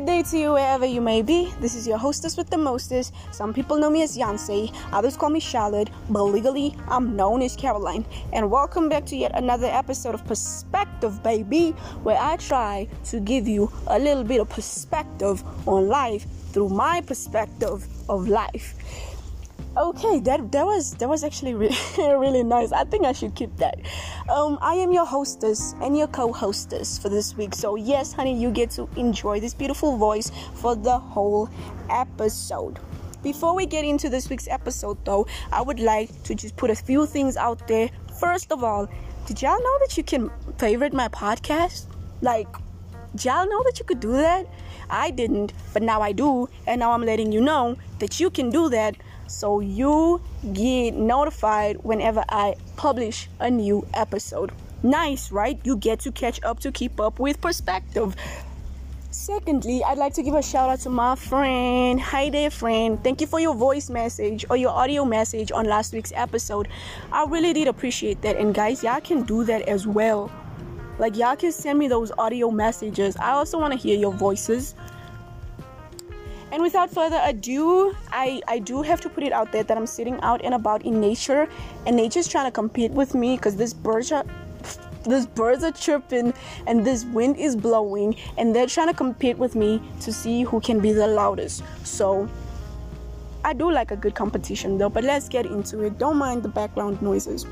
good day to you wherever you may be. This is your hostess with the mostest. Some people know me as Yancey, others call me Charlotte, but legally I'm known as Caroline. And welcome back to yet another episode of Perspective, baby, where I try to give you a little bit of perspective on life through my perspective of life okay that that was that was actually really, really nice. I think i should keep that. Um i am your hostess and your co-hostess for this week. So yes honey you get to enjoy this beautiful voice for the whole episode. Before we get into this week's episode though i would like to just put a few things out there. First of all did y'all know that you can favorite my podcast? Like did y'all know that you could do that? I didn't but now i do and now i'm letting you know that you can do that so you get notified whenever I publish a new episode. Nice, right? You get to catch up to keep up with perspective. Secondly, I'd like to give a shout out to my friend. Hi there, friend. Thank you for your voice message or your audio message on last week's episode. I really did appreciate that. And guys, y'all can do that as well. Like, y'all can send me those audio messages. I also want to hear your voices. And without further ado, I, I do have to put it out there that I'm sitting out and about in nature, and nature's trying to compete with me because this birds are this birds are chirping and this wind is blowing and they're trying to compete with me to see who can be the loudest. So I do like a good competition though, but let's get into it. Don't mind the background noises.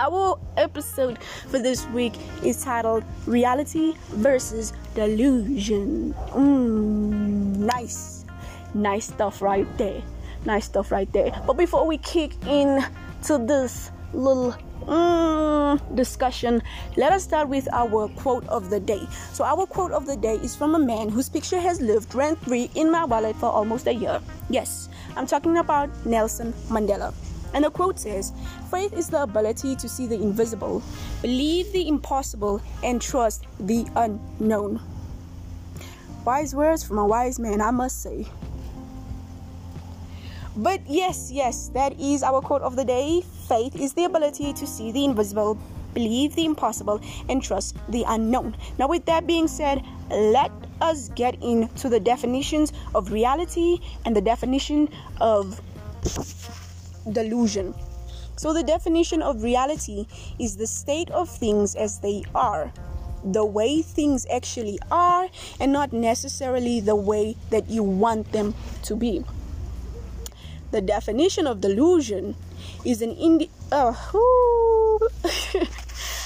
Our episode for this week is titled Reality versus Delusion. Mm, nice. Nice stuff right there. Nice stuff right there. But before we kick in to this little mm, discussion, let us start with our quote of the day. So, our quote of the day is from a man whose picture has lived rent free in my wallet for almost a year. Yes, I'm talking about Nelson Mandela. And the quote says Faith is the ability to see the invisible, believe the impossible, and trust the unknown. Wise words from a wise man, I must say. But yes, yes, that is our quote of the day. Faith is the ability to see the invisible, believe the impossible, and trust the unknown. Now, with that being said, let us get into the definitions of reality and the definition of delusion. So, the definition of reality is the state of things as they are, the way things actually are, and not necessarily the way that you want them to be. The definition of delusion is an indi. Oh,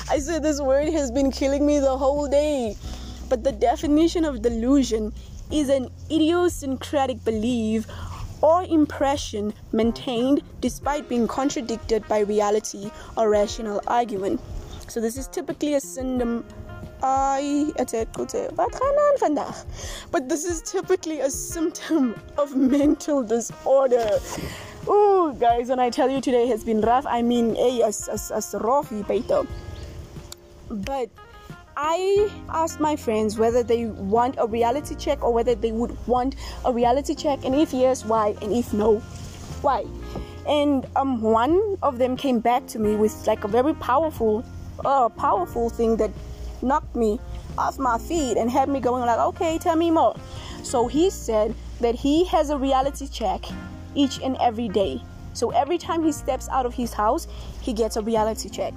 I said this word has been killing me the whole day. But the definition of delusion is an idiosyncratic belief or impression maintained despite being contradicted by reality or rational argument. So this is typically a symptom but this is typically a symptom of mental disorder. Oh, guys, when I tell you today has been rough, I mean, a as as as rough, But I asked my friends whether they want a reality check or whether they would want a reality check, and if yes, why, and if no, why. And um, one of them came back to me with like a very powerful, uh, powerful thing that knocked me off my feet and had me going like, okay, tell me more. So he said that he has a reality check each and every day. So every time he steps out of his house, he gets a reality check.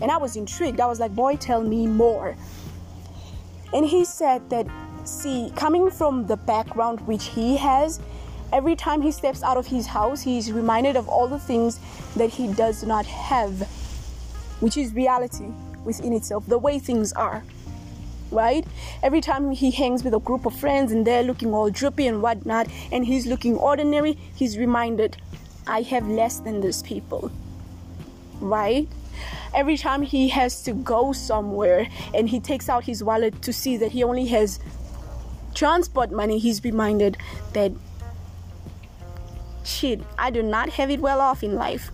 And I was intrigued. I was like, boy, tell me more. And he said that, see, coming from the background which he has, every time he steps out of his house, he's reminded of all the things that he does not have, which is reality within itself, the way things are. Right? Every time he hangs with a group of friends and they're looking all droopy and whatnot, and he's looking ordinary, he's reminded, I have less than these people. Right? Every time he has to go somewhere and he takes out his wallet to see that he only has transport money, he's reminded that shit, I do not have it well off in life.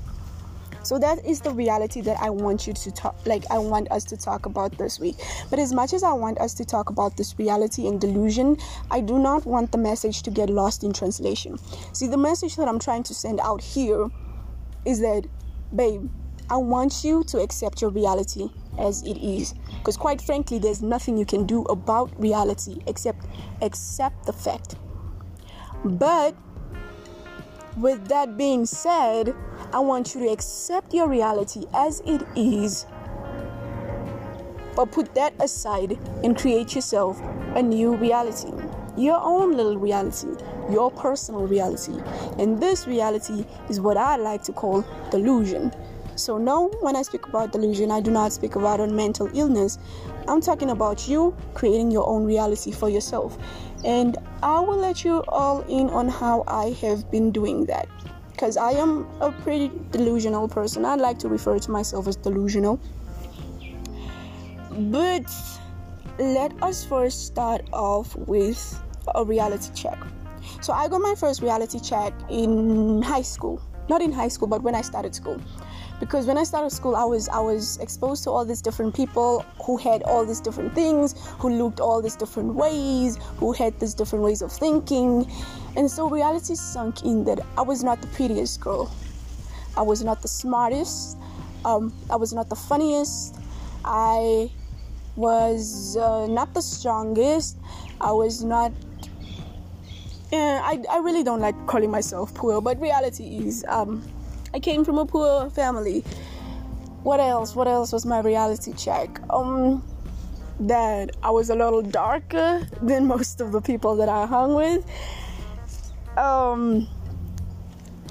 So that is the reality that I want you to talk like I want us to talk about this week. But as much as I want us to talk about this reality and delusion, I do not want the message to get lost in translation. See, the message that I'm trying to send out here is that babe, I want you to accept your reality. as it is. Because, quite frankly, there's nothing you can do about reality except accept the fact. But, with that being said, I want you to accept your reality as it is, but put that aside and create yourself a new reality. Your own little reality, your personal reality. And this reality is what I like to call delusion. So, no, when I speak about delusion, I do not speak about a mental illness. I'm talking about you creating your own reality for yourself. And I will let you all in on how I have been doing that. Because I am a pretty delusional person. I like to refer to myself as delusional. But let us first start off with a reality check. So I got my first reality check in high school. Not in high school, but when I started school because when I started school, I was I was exposed to all these different people who had all these different things, who looked all these different ways, who had these different ways of thinking, and so reality sunk in that I was not the prettiest girl, I was not the smartest, um, I was not the funniest, I was uh, not the strongest, I was not. Yeah, I, I really don't like calling myself poor, but reality is um, I came from a poor family. What else? What else was my reality check? Um, that I was a little darker than most of the people that I hung with. Um,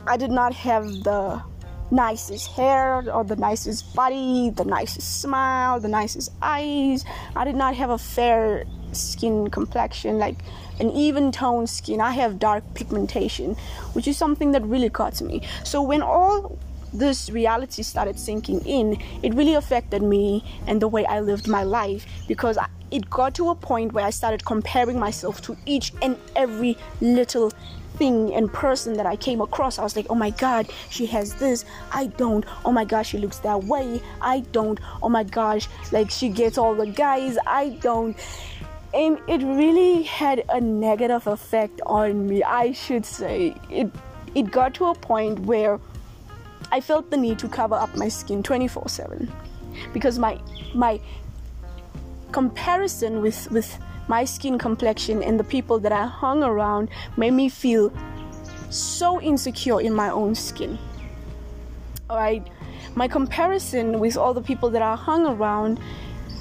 I did not have the nicest hair or the nicest body, the nicest smile, the nicest eyes. I did not have a fair skin complexion, like an even toned skin. I have dark pigmentation, which is something that really to me. So when all this reality started sinking in, it really affected me and the way I lived my life because it got to a point where I started comparing myself to each and every little thing and person that I came across. I was like, oh my god, she has this, I don't. Oh my gosh, she looks that way, I don't. Oh my gosh, like she gets all the guys, I don't and it really had a negative effect on me i should say. It it got to a point where i felt the need to cover up my skin 24/7 because my my comparison with with my skin complexion and the people that i hung around made me feel so insecure in my own skin. All right my comparison with all the people that i hung around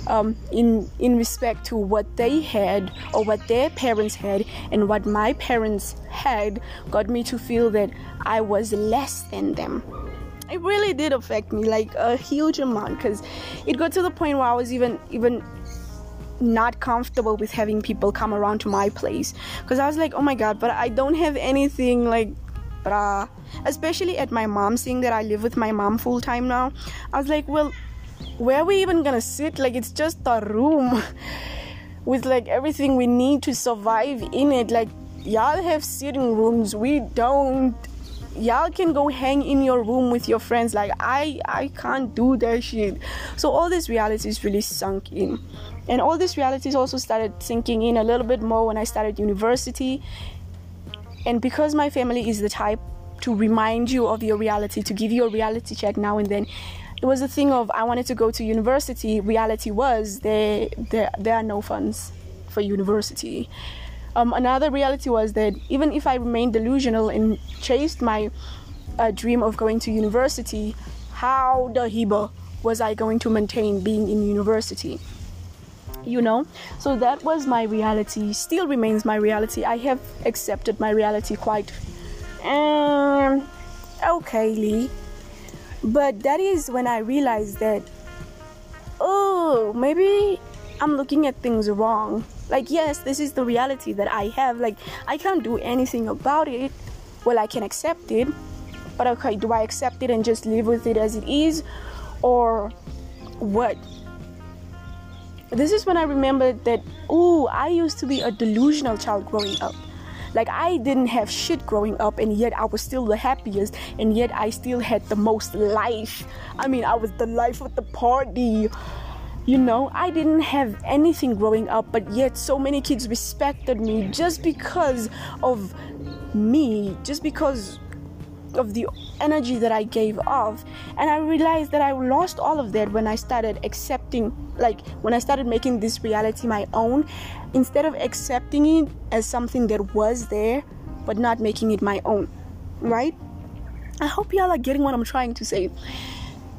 um, in in respect to what they had or what their parents had and what my parents had got me to feel that I was less than them. It really did affect me like a huge amount because it got to the point where I was even even not comfortable with having people come around to my place because I was like, oh my god, but I don't have anything like brah. Especially at my mom, seeing that I live with my mom full time now, I was like, well, where are we even gonna sit? Like it's just a room with like everything we need to survive in it. Like y'all have sitting rooms, we don't. Y'all can go hang in your room with your friends. Like I, I can't do that shit. So all these realities really sunk in, and all these realities also started sinking in a little bit more when I started university. And because my family is the type to remind you of your reality, to give you a reality check now and then, it was a thing of I wanted to go to university. Reality was there there there are no funds for university. Um, another reality was that even if I remained delusional and chased my uh, dream of going to university, how the hiba was I going to maintain being in university? You know, so that was my reality. Still remains my reality. I have accepted my reality quite um, okayly but that is when I realized that, oh, maybe I'm looking at things wrong. Like, yes, this is the reality that I have. Like, I can't do anything about it. Well, I can accept it. But okay, do I accept it and just live with it as it is? Or what? This is when I remembered that, oh, I used to be a delusional child growing up. Like I didn't have shit growing up, and yet I was still the happiest, and yet I still had the most life. I mean, I was the life of the party. You know, I didn't have anything growing up, but yet so many kids respected me just because of me, just because of the energy that I gave off. And I realized that I lost all of that when I started accepting, like, when I started making this reality my own, instead of accepting it as something that was there, but not making it my own, right? I hope y'all are getting what I'm trying to say.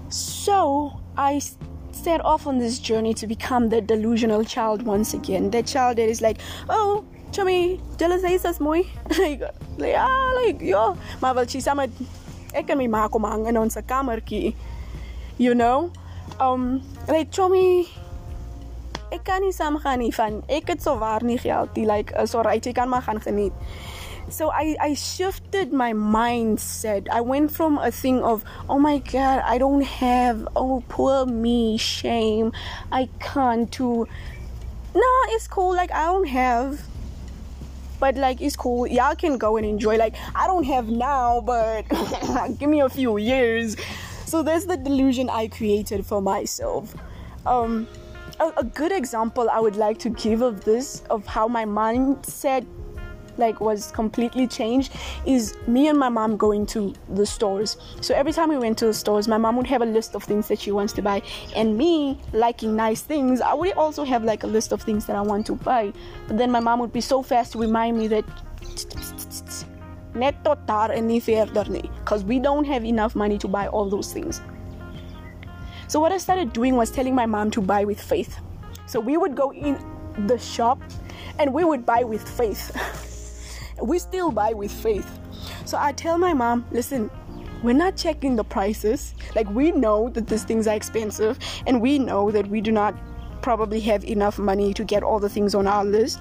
So, I set off on this journey to become the delusional child once again. That child that is like, oh, chummy, jealous is mooi. like, like, ah, like, yo. Maar wel, she's met, ek kan my ma kom hang in ons kamertjie. You know? Um, like, chummy, ek kan nie saam gaan nie van, ek het so waar nie geld like, is alright, jy kan maar gaan geniet. So I, I shifted my mindset. I went from a thing of, oh my god, I don't have, oh poor me, shame, I can't, to, no, it's cool, like, I don't have but like it's cool y'all can go and enjoy like i don't have now but give me a few years so that's the delusion i created for myself um a, a good example i would like to give of this of how my mindset like was completely changed is me and my mom going to the stores. So every time we went to the stores, my mom would have a list of things that she wants to buy, and me liking nice things, I would also have like a list of things that I want to buy. But then my mom would be so fast to remind me that net tot daar en nie verder because we don't have enough money to buy all those things. So what I started doing was telling my mom to buy with faith. So we would go in the shop and we would buy with faith. we still buy with faith. So I tell my mom, listen, we're not checking the prices. Like, we know that these things are expensive, and we know that we do not probably have enough money to get all the things on our list.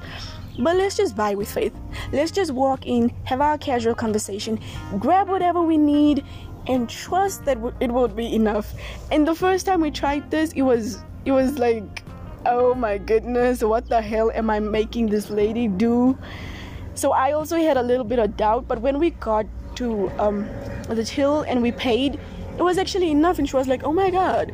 But let's just buy with faith. Let's just walk in, have our casual conversation, grab whatever we need, and trust that it will be enough. And the first time we tried this, it was it was like, oh my goodness, what the hell am I making this lady do? So I also had a little bit of doubt, but when we got to um, the till and we paid, it was actually enough. And she was like, oh my god.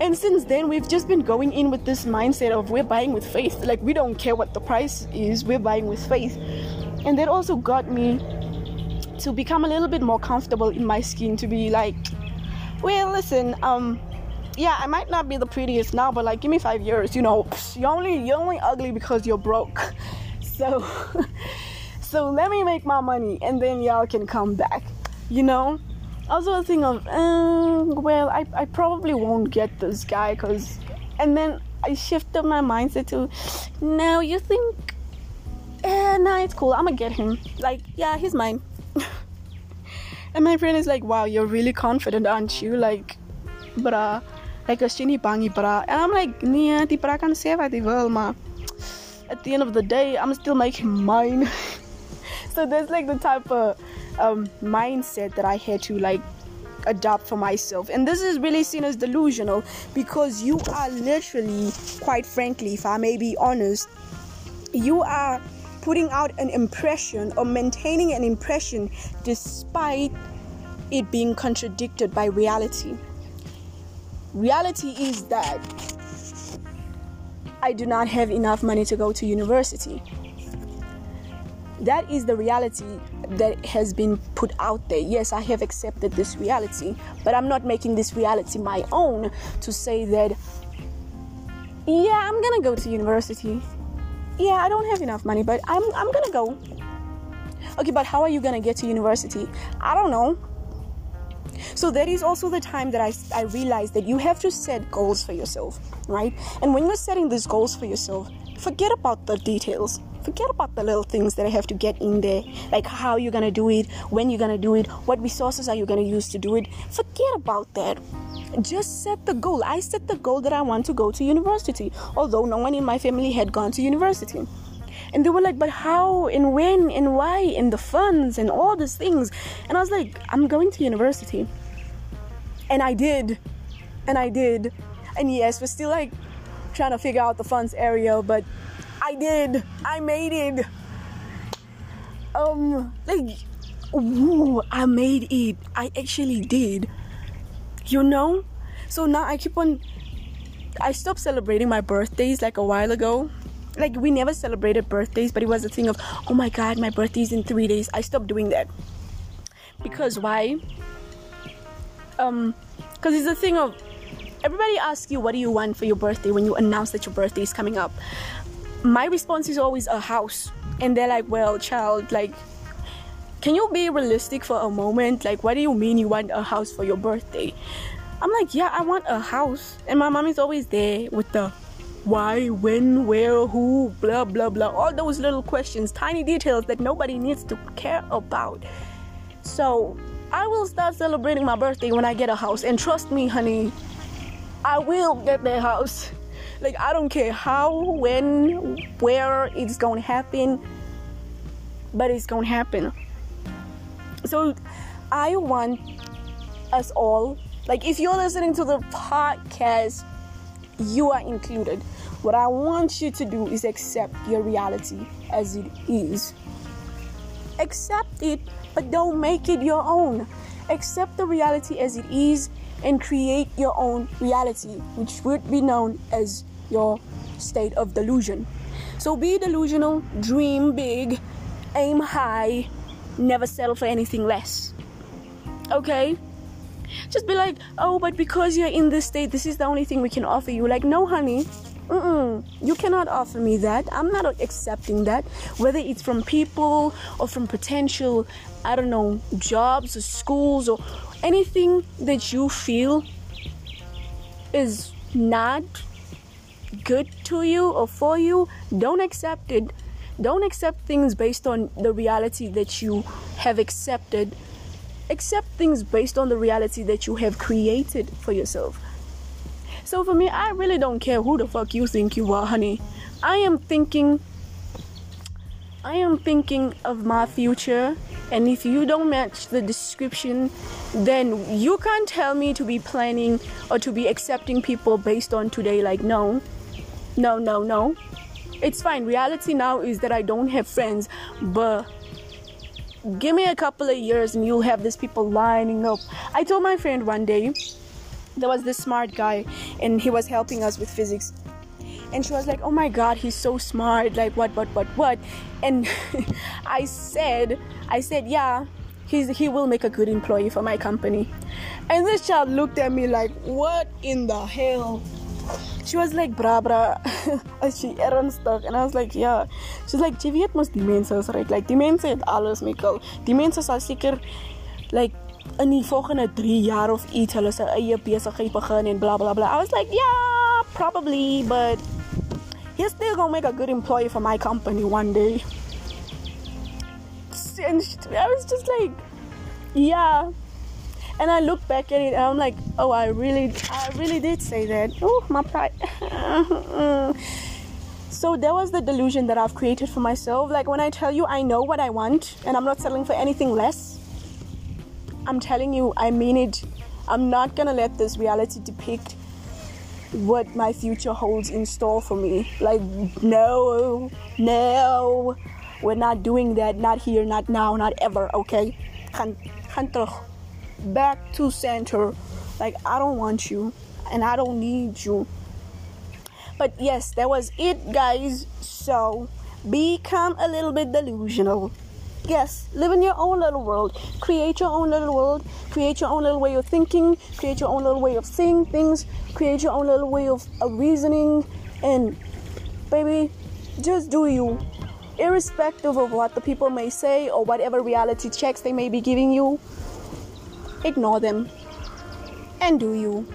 And since then, we've just been going in with this mindset of we're buying with faith. Like, we don't care what the price is, we're buying with faith. And that also got me to become a little bit more comfortable in my skin to be like, well, listen, um, yeah, I might not be the prettiest now, but like, give me five years. You know, you're only you're only ugly because you're broke. So, so let me make my money and then y'all can come back, you know? Also, a thing of, uh, well, I, I probably won't get this guy because, and then I shifted my mindset to, no, you think, eh, nah, it's cool, I'm gonna get him. Like, yeah, he's mine. And my friend is like, wow, you're really confident, aren't you? Like, bruh, like a shiny bangy bruh. And I'm like, die bra kan sê wat hy wil, maar at the end of the day, I'm still making mine. so there's like the type of um, mindset that I had to like adopt for myself. And this is really seen as delusional because you are literally, quite frankly, if I may be honest, you are putting out an impression or maintaining an impression despite it being contradicted by reality. Reality is that I do not have enough money to go to university. That is the reality that has been put out there. Yes, I have accepted this reality, but I'm not making this reality my own to say that, yeah, I'm gonna go to university. Yeah, I don't have enough money, but I'm, I'm gonna go. Okay, but how are you gonna get to university? I don't know. So that is also the time that I, I realized that you have to set goals for yourself, right? And when you're setting these goals for yourself, forget about the details. Forget about the little things that I have to get in there, like how you're gonna do it, when you're gonna do it, what resources are you gonna use to do it. Forget about that. Just set the goal. I set the goal that I want to go to university, although no one in my family had gone to university. And they were like, but how and when and why and the funds and all these things. And I was like, I'm going to university. And I did. And I did. And yes, we're still like trying to figure out the funds area, but I did. I made it. Um, like, ooh, I made it. I actually did. You know? So now I keep on. I stopped celebrating my birthdays like a while ago like we never celebrated birthdays but it was a thing of oh my god my birthday's in three days i stopped doing that because why? Um, because it's a thing of everybody asks you what do you want for your birthday when you announce that your birthday is coming up. My response is always a house, and they're like, "Well, child, like." Can you be realistic for a moment? Like, what do you mean you want a house for your birthday? I'm like, yeah, I want a house. And my mom is always there with the why, when, where, who, blah, blah, blah. All those little questions, tiny details that nobody needs to care about. So I will start celebrating my birthday when I get a house. And trust me, honey, I will get that house. Like, I don't care how, when, where it's to happen, but it's to happen. So I want us all like, if you're listening to the podcast, you are included. What I want you to do is accept your reality as it is. Accept it, but don't make it your own. Accept the reality as it is and create your own reality, which would be known as your state of delusion. So be delusional, dream big, aim high, never settle for anything less. Okay? just be like, oh, but because you're in this state, this is the only thing we can offer you. Like, no, honey. Mm-mm. You cannot offer me that. I'm not accepting that. Whether it's from people or from potential, I don't know, jobs or schools or anything that you feel is not good to you or for you, don't accept it. Don't accept things based on the reality that you have accepted accept things based on the reality that you have created for yourself. So for me, I really don't care who the fuck you think you are, honey. I am thinking I am thinking of my future and if you don't match the description, then you can't tell me to be planning or to be accepting people based on today like no. No, no, no. It's fine. Reality now is that I don't have friends, but give me a couple of years and you'll have these people lining up. I told my friend one day, there was this smart guy and he was helping us with physics. And she was like, Oh my god, he's so smart, like what, what, what, what? And I said, I said, Yeah, he's he will make a good employee for my company. And this child looked at me like, What in the hell? she was like bra bra as she ernstig and I was like yeah she's like jy weet mos die mense is right like die mense het alles Mikkel die mense sal seker like in die volgende 3 jaar of iets hulle se eie besigheid begin en bla bla bla I was like yeah probably but he's still gonna make a good employee for my company one day and I was just like yeah and I look back at it and I'm like, oh, I really, I really did say that. Oh, my pride. so that was the delusion that I've created for myself. Like when I tell you I know what I want and I'm not settling for anything less, I'm telling you I mean it. I'm not gonna let this reality depict what my future holds in store for me. Like, no, no, we're not doing that. Not here, not now, not ever, okay? Back to center. Like, I don't want you and I don't need you. But yes, that was it, guys. So, become a little bit delusional. Yes, live in your own little world. Create your own little world. Create your own little way of thinking. Create your own little way of seeing things. Create your own little way of, of reasoning. And, baby, just do you. Irrespective of what the people may say or whatever reality checks they may be giving you, ignore them. And do you?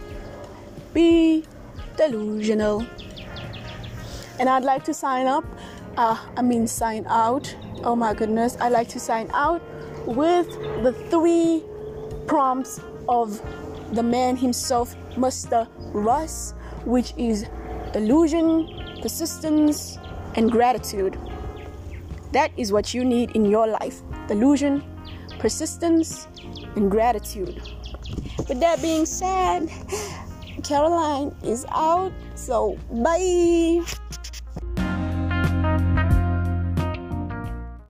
Be delusional. And I'd like to sign up, uh, I mean, sign out. Oh my goodness, I'd like to sign out with the three prompts of the man himself, Mr. Russ, which is delusion, persistence, and gratitude. That is what you need in your life delusion, persistence, and gratitude. With that being said, Caroline is out, so bye.